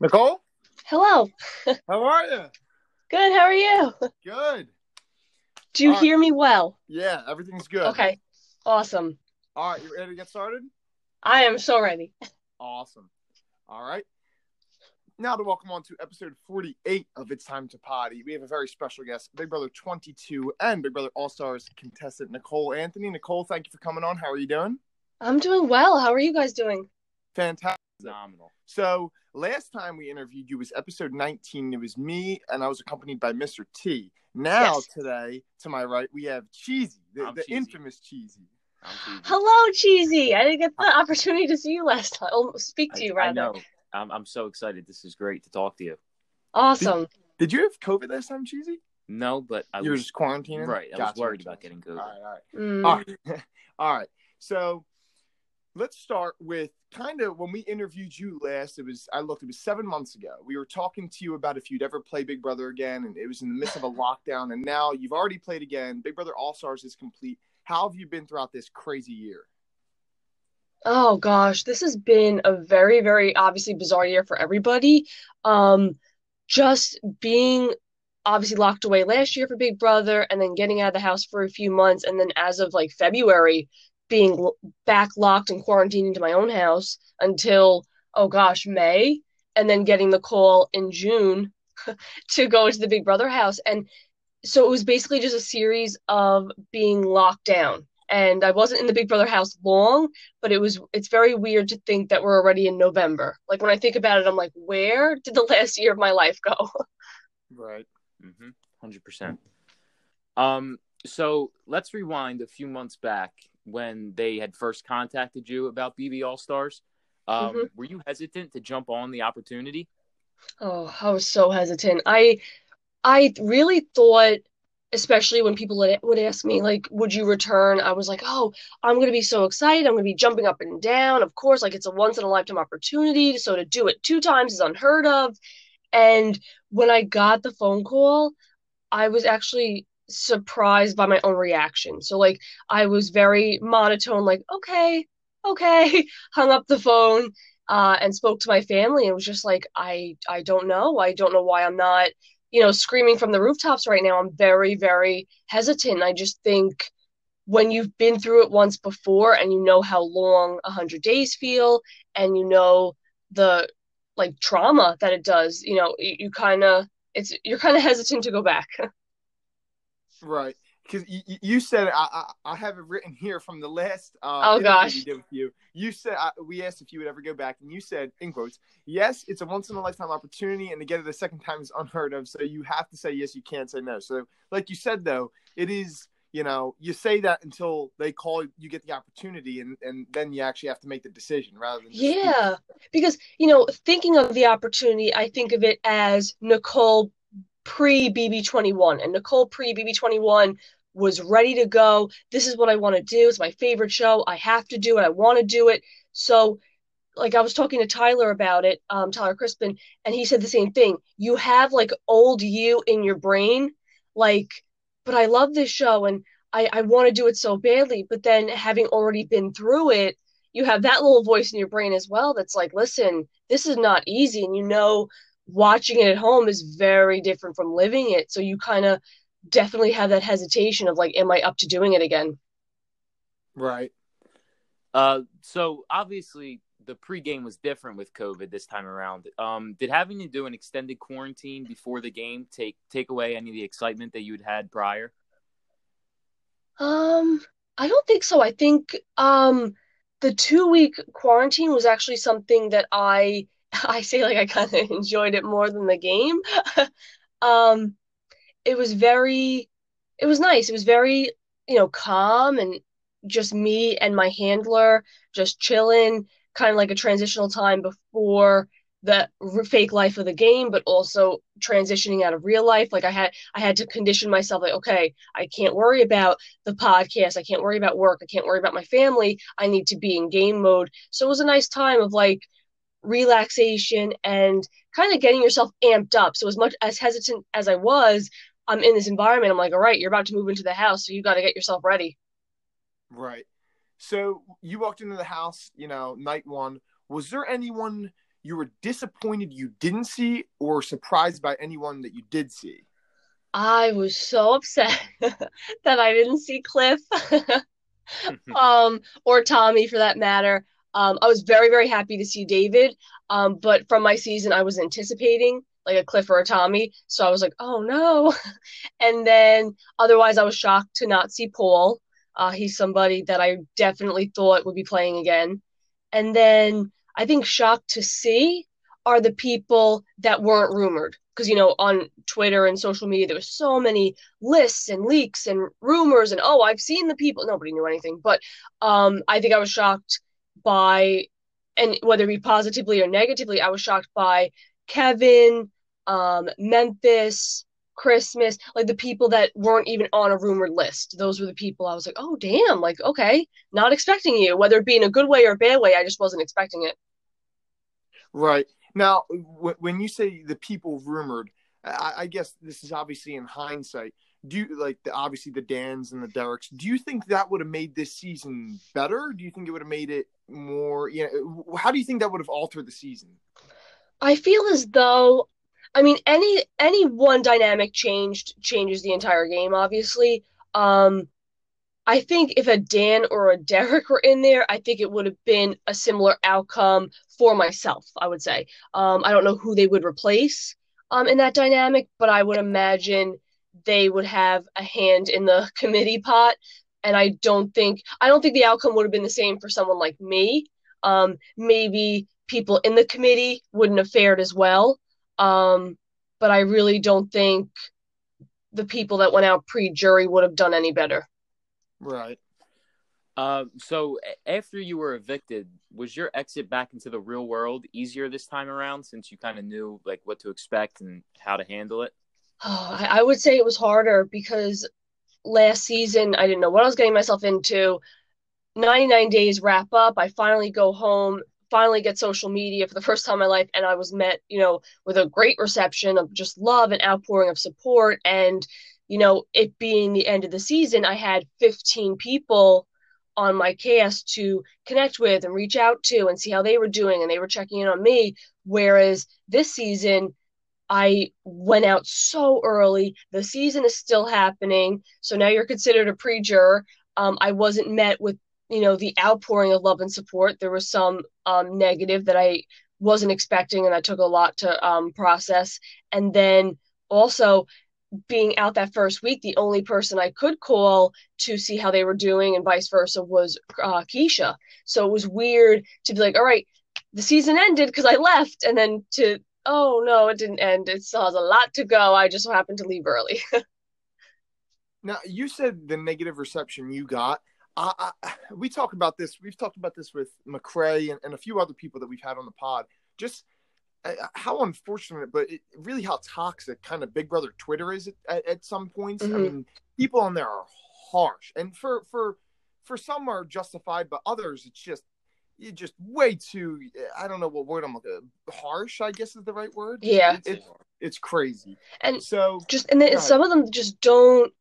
Nicole, Hello. how are you? Good. How are you? Good. Do you All right. hear me well? Yeah, everything's good. Okay. Awesome. All right, you ready to get started? I am so ready. Awesome. All right. Now to welcome on to episode 48 of It's Time to Potty. We have a very special guest, Big Brother 22 and Big Brother All Stars contestant Nicole Anthony. Nicole, thank you for coming on. How are you doing? I'm doing well. How are you guys doing? Fantastic. phenomenal. So last time we interviewed you was episode 19. It was me and I was accompanied by Mr. T. Now Yes. today, to my right, we have Cheesy, the, the Cheesy. infamous Cheesy. Cheesy. Hello, Cheesy. I didn't get the opportunity to see you last time. Oh, speak to I, you, I rather. know. I'm, I'm so excited. This is great to talk to you. Awesome. Did you have COVID last time, Cheesy? No, but I you were was just quarantining? right. I Gotcha, was worried about getting COVID. right, all right. Mm. All right. All right. So let's start with kind of when we interviewed you last. It was I looked. It was seven months ago. We were talking to you about if you'd ever play Big Brother again, and it was in the midst of a lockdown. And now you've already played again. Big Brother All Stars is complete. How have you been throughout this crazy year? Oh gosh, this has been a very, very obviously bizarre year for everybody. Um, just being obviously locked away last year for Big Brother and then getting out of the house for a few months and then as of like February being back locked and quarantined into my own house until oh gosh, May and then getting the call in June to go into the Big Brother house and so it was basically just a series of being locked down. And I wasn't in the Big Brother house long, but it was it's very weird to think that we're already in November. Like when I think about it, I'm like, where did the last year of my life go? Right. Mm-hmm. Hundred percent. Um. So let's rewind a few months back when they had first contacted you about BB All Stars. Um, Mhm. Were you hesitant to jump on the opportunity? Oh, I was so hesitant. I I really thought, especially when people would ask me like, would you return? I was like, oh, I'm gonna be so excited. I'm gonna be jumping up and down. Of course, like it's a once in a lifetime opportunity. So to do it two times is unheard of. And when I got the phone call, I was actually surprised by my own reaction. So like I was very monotone, like, okay, okay, hung up the phone, uh, and spoke to my family and was just like, I I don't know. I don't know why I'm not, you know, screaming from the rooftops right now. I'm very, very hesitant. I just think when you've been through it once before and you know how long a hundred days feel and you know the like trauma that it does, you know, you, you kind of it's you're kind of hesitant to go back. Right. Because you, you- said I, I I have it written here from the last uh, Oh, gosh. we did with you. You said I, we asked if you would ever go back, and you said in quotes, "Yes, it's a once in a lifetime opportunity, and to get it a second time is unheard of. So you have to say yes. You can't say no. So, like you said, though, it is you know you say that until they call you get the opportunity, and and then you actually have to make the decision rather than. Yeah, because you know, thinking of the opportunity, I think of it as Nicole pre BB21, and Nicole pre BB21 was ready to go. This is what I want to do. It's my favorite show. I have to do it. I want to do it. So, like I was talking to Tyler about it, um, Tyler Crispen, and he said the same thing. You have like old you in your brain, like, but I love this show and I, I want to do it so badly. But then having already been through it, you have that little voice in your brain as well that's like, listen, this is not easy. And you know, watching it at home is very different from living it. So you kind of definitely have that hesitation of like, am I up to doing it again? Right. Uh, so obviously the pregame was different with COVID this time around. Um, did having to do an extended quarantine before the game take take away any of the excitement that you'd had prior? Um, I don't think so. I think um the two week quarantine was actually something that I I say like I kind of enjoyed it more than the game. Um, it was very it was nice. It was very, you know, calm and just me and my handler just chilling, kind of like a transitional time before the fake life of the game, but also transitioning out of real life. Like I had I had to condition myself like, okay, I can't worry about the podcast. I can't worry about work. I can't worry about my family. I need to be in game mode. So it was a nice time of like relaxation and kind of getting yourself amped up. So as much as hesitant as I was, I'm in this environment. I'm like, all right, you're about to move into the house, so you got to get yourself ready. Right. So you walked into the house, you know, night one. Was there anyone you were disappointed you didn't see or surprised by anyone that you did see? I was so upset that I didn't see Cliff um, or Tommy for that matter. Um, I was very, very happy to see David. Um, but from my season, I was anticipating like a Cliff or a Tommy. So I was like, oh no. and then otherwise, I was shocked to not see Paul. Uh, he's somebody that I definitely thought would be playing again. And then I think shocked to see are the people that weren't rumored. Because, you know, on Twitter and social media, there was so many lists and leaks and rumors and, oh, I've seen the people. Nobody knew anything. But um, I think I was shocked by, and whether it be positively or negatively, I was shocked by Kevin, um, Memphis, Christmas, like the people that weren't even on a rumored list. Those were the people I was like, oh, damn, like, okay, not expecting you, whether it be in a good way or a bad way. I just wasn't expecting it. Right. Now, w- when you say the people rumored, I-, I guess this is obviously in hindsight. Do you like the, obviously the Dans and the Derricks? Do you think that would have made this season better? Do you think it would have made it more? You know, how do you think that would have altered the season? I feel as though I mean, any any one dynamic changed changes the entire game. Obviously, um, I think if a Dan or a Derrick were in there, I think it would have been a similar outcome for myself. I would say. Um, I don't know who they would replace um, in that dynamic, but I would imagine they would have a hand in the committee pot. And I don't think I don't think the outcome would have been the same for someone like me. Um, maybe people in the committee wouldn't have fared as well. Um, but I really don't think the people that went out pre jury would have done any better. Right. Uh, so after you were evicted, was your exit back into the real world easier this time around since you kind of knew like what to expect and how to handle it? Oh, I would say it was harder because last season I didn't know what I was getting myself into. 99 days wrap up. I finally go home finally get social media for the first time in my life and I was met, you know, with a great reception of just love and outpouring of support and you know, it being the end of the season, I had 15 people on my cast to connect with and reach out to and see how they were doing and they were checking in on me whereas this season I went out so early. The season is still happening. So now you're considered a pre-juror. Um, I wasn't met with you know the outpouring of love and support there was some um, negative that i wasn't expecting and that took a lot to um, process and then also being out that first week the only person i could call to see how they were doing and vice versa was uh, keesha so it was weird to be like all right the season ended because i left and then to oh no it didn't end it still has a lot to go i just happened to leave early now you said the negative reception you got I, I, we talk about this. We've talked about this with McCray and, and, a few other people that we've had on the pod. Just how unfortunate, but it, really how toxic kind of Big Brother Twitter is at, at some points. Mm-hmm. I mean, people on there are harsh, and for for for some are justified, but others it's just you just way too. I don't know what word I'm looking. Harsh, I guess is the right word. Yeah, it's, it's, it's crazy. And so just and then some of them just don't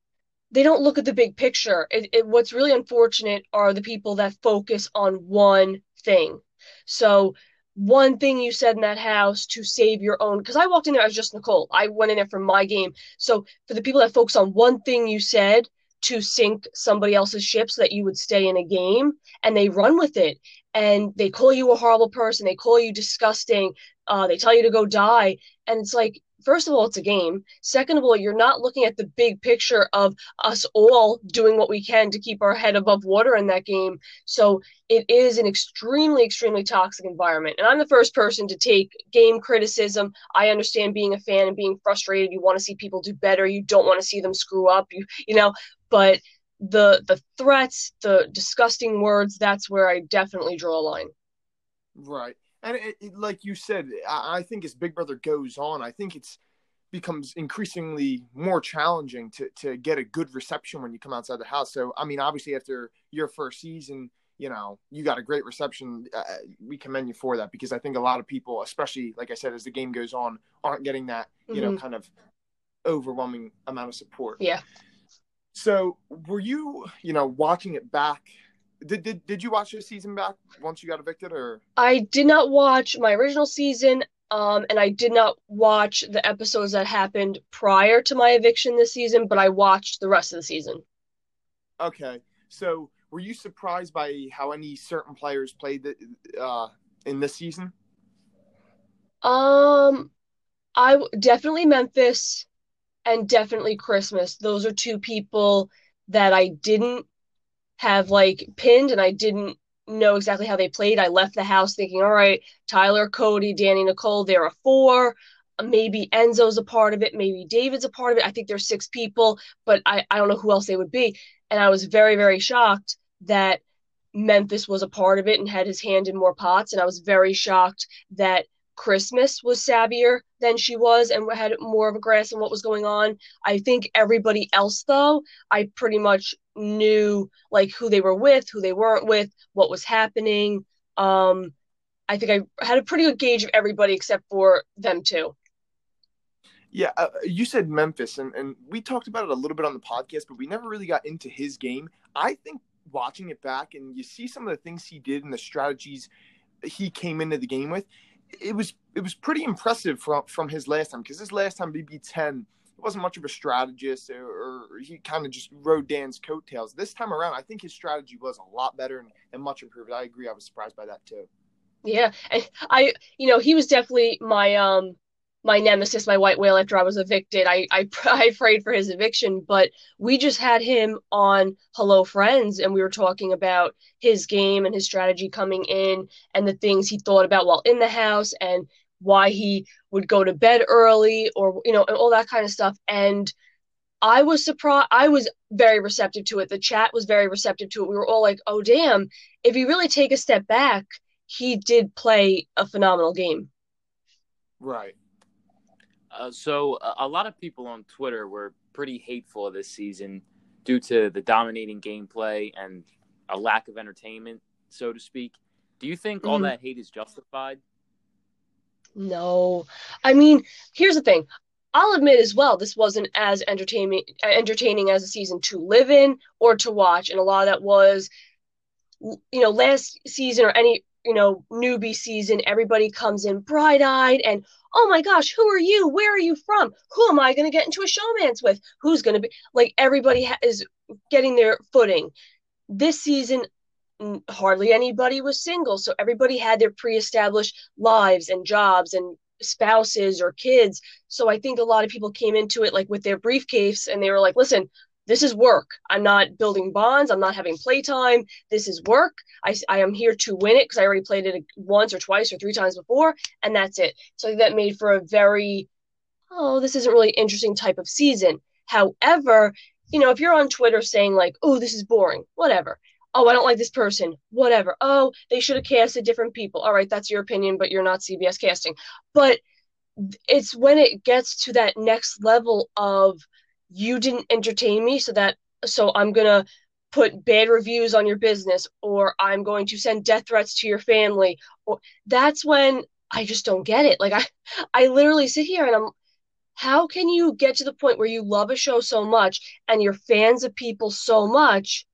they don't look at the big picture. It, it, what's really unfortunate are the people that focus on one thing. So one thing you said in that house to save your own because I walked in there i was just Nicole. I went in there for my game. So for the people that focus on one thing you said to sink somebody else's ship so that you would stay in a game and they run with it and they call you a horrible person, they call you disgusting, uh, they tell you to go die. And it's like first of all, it's a game. Second of all, you're not looking at the big picture of us all doing what we can to keep our head above water in that game. So it is an extremely, extremely toxic environment. And I'm the first person to take game criticism. I understand being a fan and being frustrated. You want to see people do better. You don't want to see them screw up. You you know, but the the threats, the disgusting words, that's where I definitely draw a line. Right and it, it, like you said, I, I think as Big Brother goes on, I think it's becomes increasingly more challenging to to get a good reception when you come outside the house. So I mean, obviously after your first season, you know, you got a great reception. Uh, we commend you for that because I think a lot of people, especially like I said, as the game goes on, aren't getting that you mm-hmm. know kind of overwhelming amount of support. Yeah. So were you, you know, watching it back Did, did did you watch the season back once you got evicted, or I did not watch my original season, um, and I did not watch the episodes that happened prior to my eviction this season, but I watched the rest of the season. okay? So were you surprised by how any certain players played the, uh, in this season? Um, I w- definitely Memphis and definitely Christmas. Those are two people that I didn't have like pinned and I didn't know exactly how they played. I left the house thinking, all right, Tyler, Cody, Dani, Nicole, they're a four. Maybe Enzo's a part of it. Maybe David's a part of it. I think there's six people, but I, I don't know who else they would be. And I was very, very shocked that Memphis was a part of it and had his hand in more pots. And I was very shocked that Christmas was savvier than she was and had more of a grasp on what was going on. I think everybody else, though, I pretty much knew like who they were with, who they weren't with, what was happening. Um, I think I had a pretty good gauge of everybody except for them two. Yeah, uh, you said Memphis, and, and we talked about it a little bit on the podcast, but we never really got into his game. I think watching it back and you see some of the things he did and the strategies he came into the game with, it was it was pretty impressive from from his last time because his last time BB ten wasn't much of a strategist or, or he kind of just rode Dan's coattails. This time around, I think his strategy was a lot better and, and much improved. I agree. I was surprised by that too. Yeah, and I, you know, he was definitely my um my nemesis, my white whale. After I was evicted, I I I prayed for his eviction, but we just had him on Hello Friends, and we were talking about his game and his strategy coming in, and the things he thought about while in the house, and why he would go to bed early, or you know, and all that kind of stuff. And I was surprised. I was very receptive to it. The chat was very receptive to it. We were all like, "Oh, damn! If you really take a step back." he did play a phenomenal game. Right. Uh, so a, a lot of people on Twitter were pretty hateful of this season due to the dominating gameplay and a lack of entertainment, so to speak. Do you think all Mhm. that hate is justified? No. I mean, here's the thing. I'll admit as well, this wasn't as entertaining entertaining as a season to live in or to watch, and a lot of that was, you know, last season or any you know newbie season, everybody comes in bright eyed and oh my gosh, who are you? Where are you from? Who am I going to get into a showmance with? Who's going to be like everybody ha- is getting their footing. This season, hardly anybody was single, so everybody had their pre-established lives and jobs and spouses or kids. So I think a lot of people came into it like with their briefcase and they were like, listen, this is work. I'm not building bonds. I'm not having playtime. This is work. I, I am here to win it because I already played it once or twice or three times before, and that's it. So that made for a very, oh, this isn't really interesting type of season. However, you know, if you're on Twitter saying like, oh, this is boring, whatever. Oh, I don't like this person, whatever. Oh, they should have casted different people. All right, that's your opinion, but you're not CBS casting. But it's when it gets to that next level of you didn't entertain me so that so I'm to put bad reviews on your business or I'm going to send death threats to your family or that's when I just don't get it. Like I I literally sit here and I'm how can you get to the point where you love a show so much and you're fans of people so much?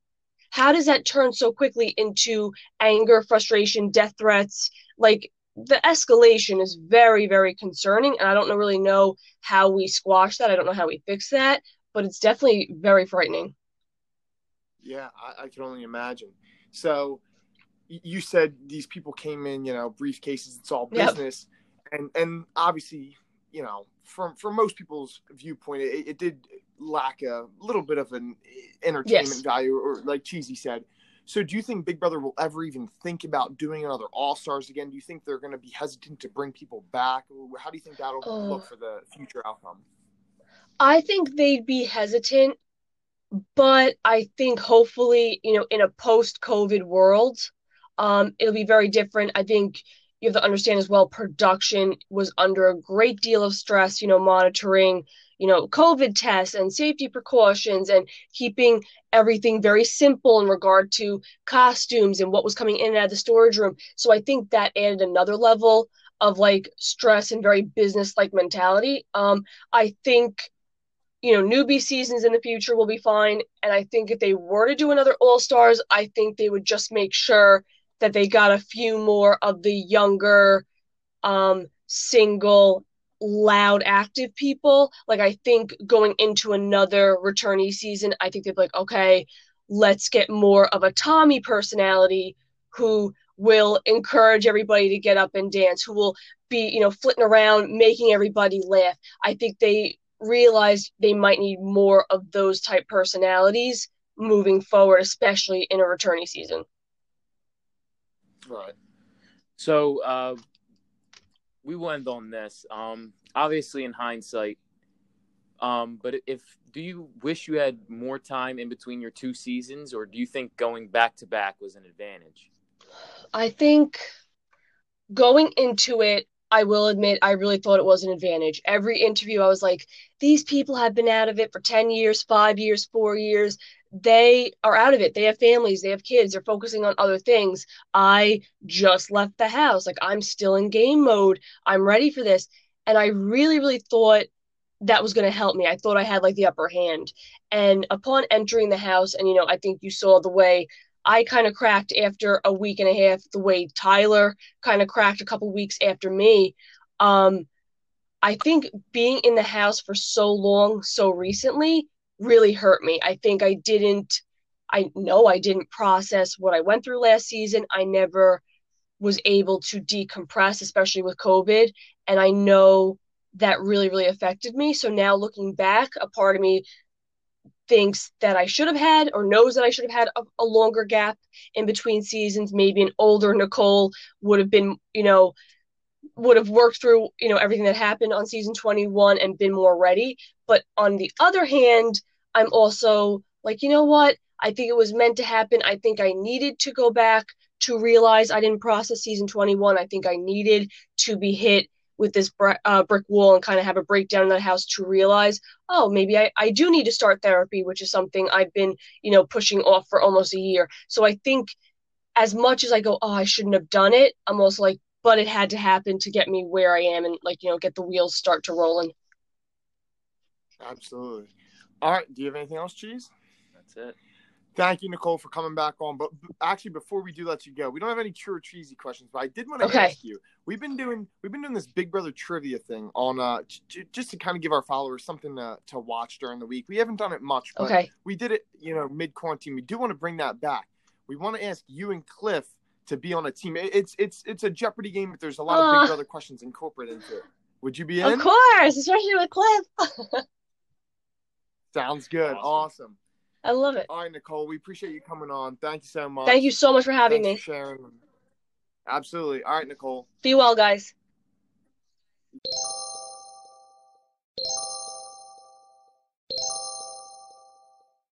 How does that turn so quickly into anger, frustration, death threats? Like the escalation is very, very concerning, and I don't really know how we squash that. I don't know how we fix that, but it's definitely very frightening. Yeah, I, I can only imagine. So you said these people came in, you know, briefcases. It's all Yep. business, and and obviously, you know, from from most people's viewpoint, it, it did lack a little bit of an entertainment Yes. value, or like Cheesy said. So, do you think Big Brother will ever even think about doing another All Stars again? Do you think they're going to be hesitant to bring people back? How do you think that'll Uh, look for the future outcome? I think they'd be hesitant, but I think hopefully, you know, in a post-COVID world, um, it'll be very different. I think you have to understand as well, production was under a great deal of stress, you know, monitoring, you know, COVID tests and safety precautions and keeping everything very simple in regard to costumes and what was coming in and out of the storage room. So I think that added another level of like stress and very business like mentality. Um, I think you know, newbie seasons in the future will be fine. And I think if they were to do another All Stars, I think they would just make sure that they got a few more of the younger, um, single, loud, active people. Like, I think going into another returnee season, I think they'd be like, okay, let's get more of a Tommy personality who will encourage everybody to get up and dance, who will be, you know, flitting around, making everybody laugh. I think they realized they might need more of those type personalities moving forward, especially in a returning season. Right. So uh, we will end on this. Um, obviously, in hindsight, um, but if do you wish you had more time in between your two seasons, or do you think going back to back was an advantage? I think going into it, I will admit I really thought it was an advantage. Every interview, I was like, these people have been out of it for 10 years, five years, four years. They are out of it. They have families, they have kids, they're focusing on other things. I just left the house. Like, I'm still in game mode. I'm ready for this. And I really, really thought that was going to help me. I thought I had like the upper hand. And upon entering the house, and you know, I think you saw the way I kind of cracked after a week and a half, the way Tyler kind of cracked a couple weeks after me. Um, I think being in the house for so long, so recently, really hurt me. I think I didn't, I know I didn't process what I went through last season. I never was able to decompress, especially with COVID. And I know that really, really affected me. So now looking back, a part of me thinks that I should have had or knows that I should have had a, a, longer gap in between seasons. Maybe an older Nicole would have been, you know, would have worked through, you know, everything that happened on season 21 and been more ready. But on the other hand, I'm also like, you know what? I think it was meant to happen. I think I needed to go back to realize I didn't process season 21. I think I needed to be hit with this uh, brick wall and kind of have a breakdown in that house to realize, oh, maybe I, I do need to start therapy, which is something I've been, you know, pushing off for almost a year. So I think as much as I go, oh, I shouldn't have done it, I'm also like, but it had to happen to get me where I am and like, you know, get the wheels start to rolling. Absolutely. All right. Do you have anything else, Cheese? That's it. Thank you, Nicole, for coming back on. But actually, before we do let you go, we don't have any true or cheesy questions. But I did want to okay. ask you. We've been doing we've been doing this Big Brother trivia thing on uh j- just to kind of give our followers something to, to watch during the week. We haven't done it much, but okay. we did it, you know, mid quarantine. We do want to bring that back. We want to ask you and Cliff to be on a team. It's it's it's a Jeopardy game, but there's a lot uh, of Big Brother questions incorporated into it. Would you be in? Of course, especially with Cliff. Sounds good. Awesome. awesome. I love it. All right, Nicole, we appreciate you coming on. Thank you so much. Thank you so much for having Thanks me. For sharing. Absolutely. All right, Nicole. Be well, guys.